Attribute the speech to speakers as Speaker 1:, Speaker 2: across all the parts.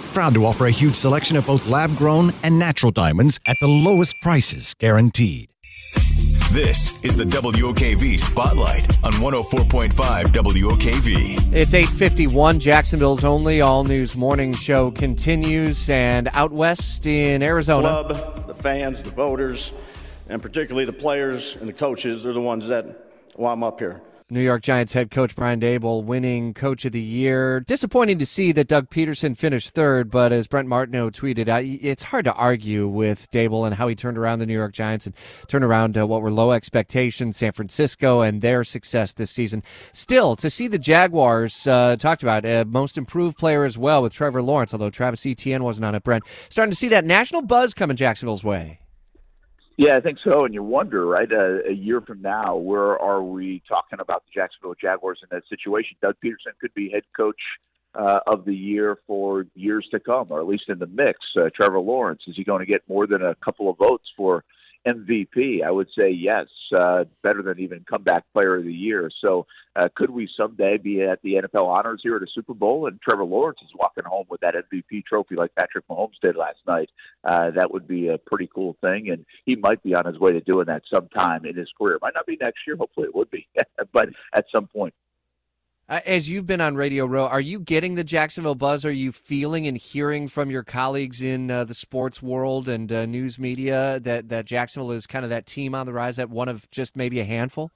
Speaker 1: Proud to offer a huge selection of both lab grown and natural diamonds at the lowest prices guaranteed.
Speaker 2: This is the WOKV Spotlight on 104.5 WOKV.
Speaker 3: It's 851, Jacksonville's only all news morning show continues. And out west in Arizona.
Speaker 4: Club, the fans, the voters, and particularly the players and the coaches, they're the ones that, well, I'm up here.
Speaker 3: New York Giants head coach Brian Daboll winning coach of the year. Disappointing to see that Doug Pederson finished third, but as Brent Martineau tweeted, out, it's hard to argue with Daboll and how he turned around the New York Giants and turned around uh, what were low expectations, San Francisco, and their success this season. Still, to see the Jaguars uh, talked about, uh, most improved player as well with Trevor Lawrence, although Travis Etienne wasn't on it, Brent. Starting to see that national buzz coming Jacksonville's way.
Speaker 5: Yeah, I think so. And you wonder, right, uh, a year from now, where are we talking about the Jacksonville Jaguars in that situation? Doug Pederson could be head coach uh, of the year for years to come, or at least in the mix. Uh, Trevor Lawrence, is he going to get more than a couple of votes for MVP? I would say yes, uh, better than even comeback player of the year. So, uh, could we someday be at the NFL honors here at a Super Bowl and Trevor Lawrence is walking home with that MVP trophy like Patrick Mahomes did last night? Uh, that would be a pretty cool thing, and he might be on his way to doing that sometime in his career. Might not be next year. Hopefully, it would be, but at some point.
Speaker 3: Uh, as you've been on Radio Row, are you getting the Jacksonville buzz? Are you feeling and hearing from your colleagues in uh, the sports world and uh, news media that, that Jacksonville is kind of that team on the rise, that one of just maybe a handful?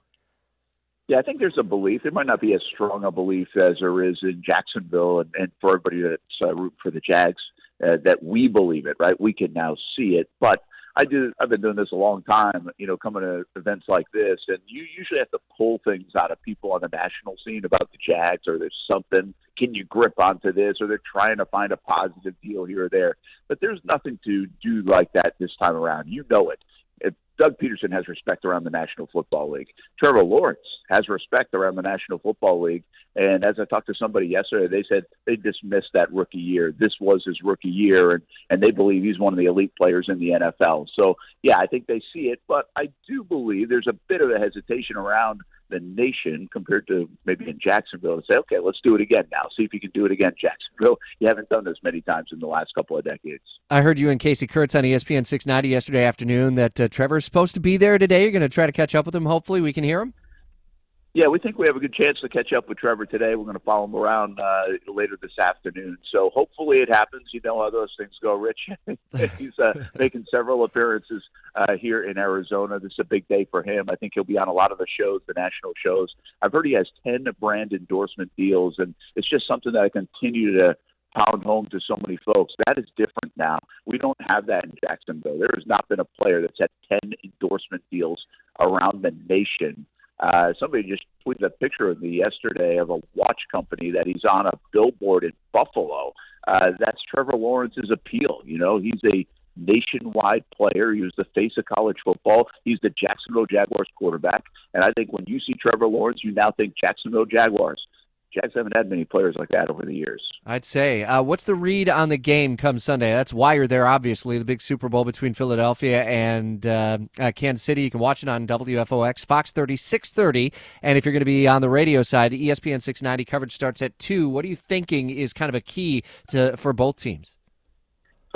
Speaker 5: Yeah, I think there's a belief. There might not be as strong a belief as there is in Jacksonville and, and for everybody that's uh, root for the Jags uh, that we believe it, right? We can now see it. But – I do. I've been doing this a long time. You know, coming to events like this, and you usually have to pull things out of people on the national scene about the Jags, or there's something. Can you grip onto this, or they're trying to find a positive deal here or there. But there's nothing to do like that this time around. You know it. If Doug Pederson has respect around the National Football League. Trevor Lawrence has respect around the National Football League. And as I talked to somebody yesterday, they said they dismissed that rookie year. This was his rookie year, and, and they believe he's one of the elite players in the NFL. So, yeah, I think they see it. But I do believe there's a bit of a hesitation around – the nation compared to maybe in Jacksonville to say, okay, let's do it again now. See if you can do it again, Jacksonville. You haven't done this many times in the last couple of decades.
Speaker 3: I heard you and Casey Kurtz on ESPN 690 yesterday afternoon that uh, Trevor's supposed to be there today. You're going to try to catch up with him. Hopefully, we can hear him.
Speaker 5: Yeah, we think we have a good chance to catch up with Trevor today. We're going to follow him around uh, later this afternoon. So hopefully it happens. You know how those things go, Rich. He's uh, making several appearances uh, here in Arizona. This is a big day for him. I think he'll be on a lot of the shows, the national shows. I've heard he has 10 brand endorsement deals, and it's just something that I continue to pound home to so many folks. That is different now. We don't have that in Jacksonville. There has not been a player that's had 10 endorsement deals around the nation uh, somebody just tweeted a picture of me yesterday of a watch company that he's on a billboard in Buffalo. Uh, that's Trevor Lawrence's appeal. You know, he's a nationwide player. He was the face of college football. He's the Jacksonville Jaguars quarterback. And I think when you see Trevor Lawrence, you now think Jacksonville Jaguars. Jags haven't had many players like that over the years.
Speaker 3: I'd say. Uh, what's the read on the game come Sunday? That's why you're there, obviously, the big Super Bowl between Philadelphia and uh, uh, Kansas City. You can watch it on WFOX, Fox 30, 630. And if you're going to be on the radio side, ESPN 690 coverage starts at 2. What are you thinking is kind of a key to for both teams?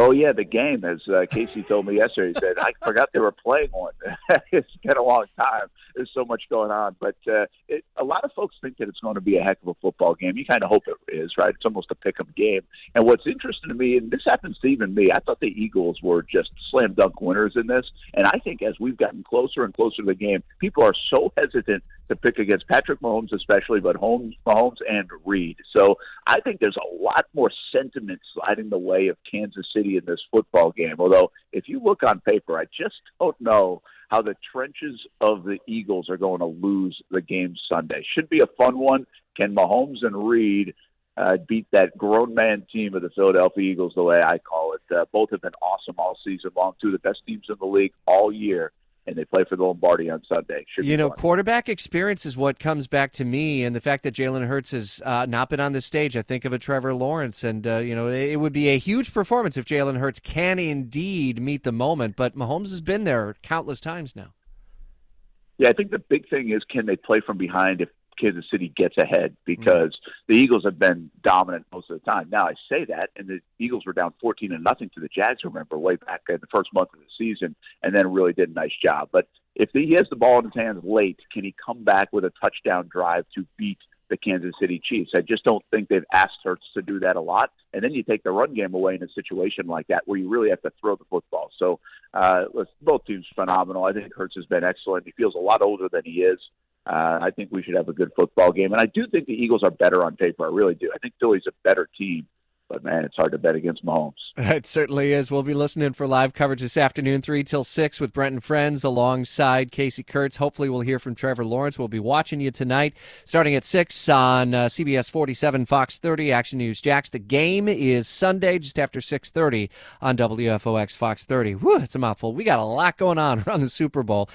Speaker 5: Oh yeah, the game. As uh, Casey told me yesterday, he said I forgot they were playing one. it's been a long time. There's so much going on, but uh, it, a lot of folks think that it's going to be a heck of a football game. You kind of hope it is, right? It's almost a pick 'em game. And what's interesting to me, and this happens to even me, I thought the Eagles were just slam dunk winners in this, and I think as we've gotten closer and closer to the game, people are so hesitant to pick against Patrick Mahomes, especially, but Holmes, Mahomes and Reid. So I think there's a lot more sentiment sliding the way of Kansas City in this football game. Although, if you look on paper, I just don't know how the trenches of the Eagles are going to lose the game Sunday. Should be a fun one. Can Mahomes and Reid uh, beat that grown man team of the Philadelphia Eagles, the way I call it. Uh, both have been awesome all season long. Two of the best teams in the league all year and they play for the Lombardi on Sunday. Should
Speaker 3: you know,
Speaker 5: fun.
Speaker 3: quarterback experience is what comes back to me, and the fact that Jalen Hurts has uh, not been on the stage. I think of a Trevor Lawrence, and uh, you know, it would be a huge performance if Jalen Hurts can indeed meet the moment. But Mahomes has been there countless times now.
Speaker 5: Yeah, I think the big thing is can they play from behind if Kansas City gets ahead because mm-hmm. the Eagles have been dominant most of the time. Now I say that, and the Eagles were down fourteen and nothing to the Jags. Remember way back in the first month of the season, and then really did a nice job. But if he has the ball in his hands late, can he come back with a touchdown drive to beat the Kansas City Chiefs? I just don't think they've asked Hurts to do that a lot. And then you take the run game away in a situation like that where you really have to throw the football. So uh, both teams phenomenal. I think Hurts has been excellent. He feels a lot older than he is. Uh, I think we should have a good football game. And I do think the Eagles are better on paper. I really do. I think Philly's a better team. But man, it's hard to bet against Mahomes.
Speaker 3: It certainly is. We'll be listening for live coverage this afternoon, three till six, with Brent and friends alongside Casey Kurtz. Hopefully, we'll hear from Trevor Lawrence. We'll be watching you tonight, starting at six on uh, CBS 47, Fox 30, Action News Jax. The game is Sunday, just after 6:30 on WFOX Fox 30. Whew, it's a mouthful. We got a lot going on around the Super Bowl.